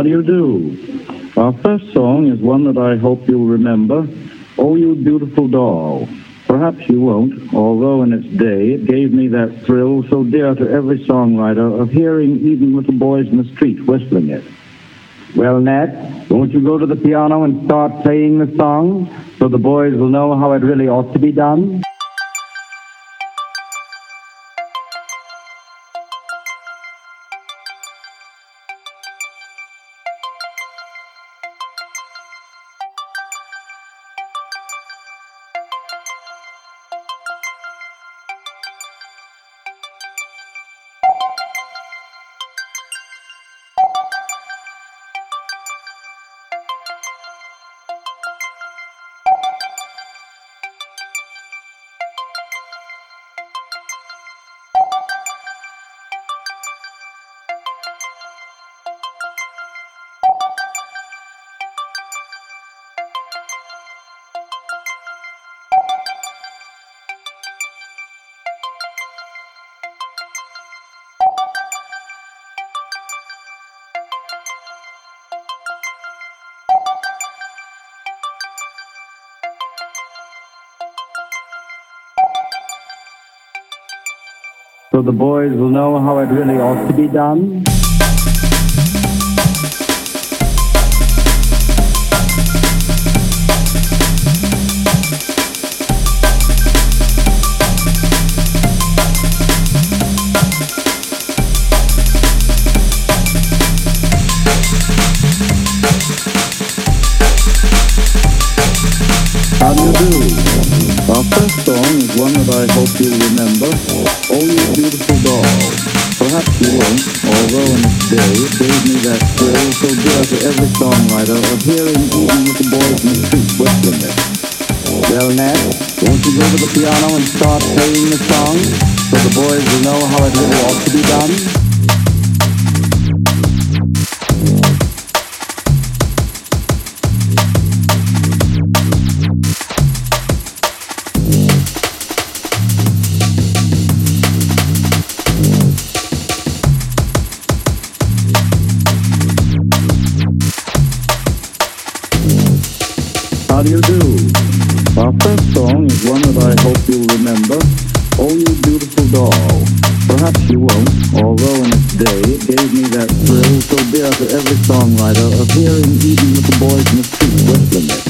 How do you do? Our first song is one that I hope you'll remember. Oh, you beautiful doll. Perhaps you won't, although in its day it gave me that thrill so dear to every songwriter of hearing even little boys in the street whistling it. Well, Nat, won't you go to the piano and start playing the song so the boys will know how it really ought to be done? So the boys will know how it really ought to be done. How do you do? Our first song is one that I hope you'll remember. Oh, you beautiful doll. Perhaps you won't, although in its day it gave me that thrill so dear to every songwriter of hearing even little boys in the street whistling it. Well, Nat, won't you go to the piano and start playing the song so the boys will know how it really ought to be done? How do you do? Our first song is one that I hope you'll remember. Oh, you beautiful doll. Perhaps you won't, although in its day it gave me that thrill so dear to every songwriter of hearing even little boys in the street whistling it.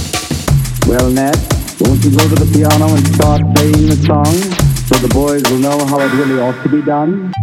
Well, Nat, won't you go to the piano and start playing the song so the boys will know how it really ought to be done?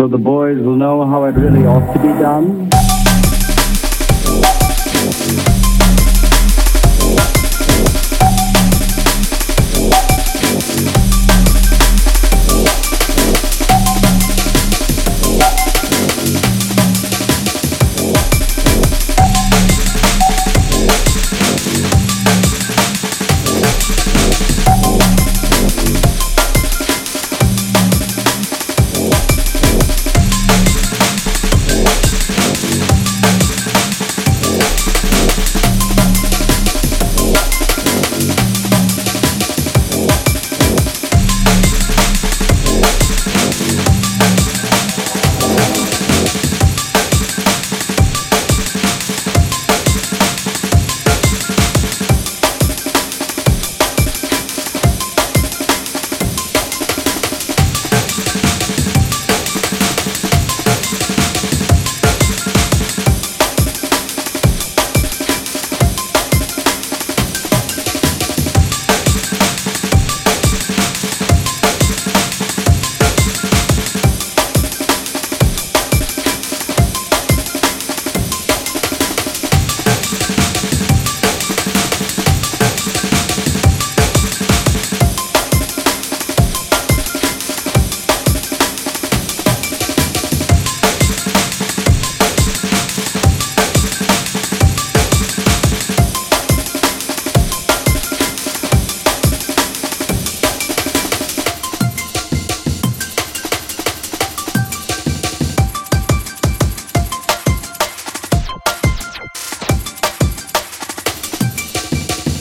So the boys will know how it really ought to be done.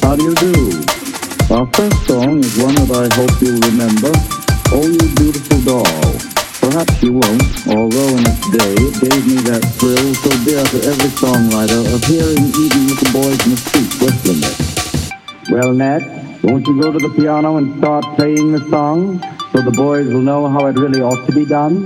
How do you do? Our first song is one that I hope you'll remember. Oh, you beautiful doll. Perhaps you won't, although in its day it gave me that thrill so dear to every songwriter of hearing even with the boys in the street whistling it. Well, Nat, won't you go to the piano and start playing the song so the boys will know how it really ought to be done?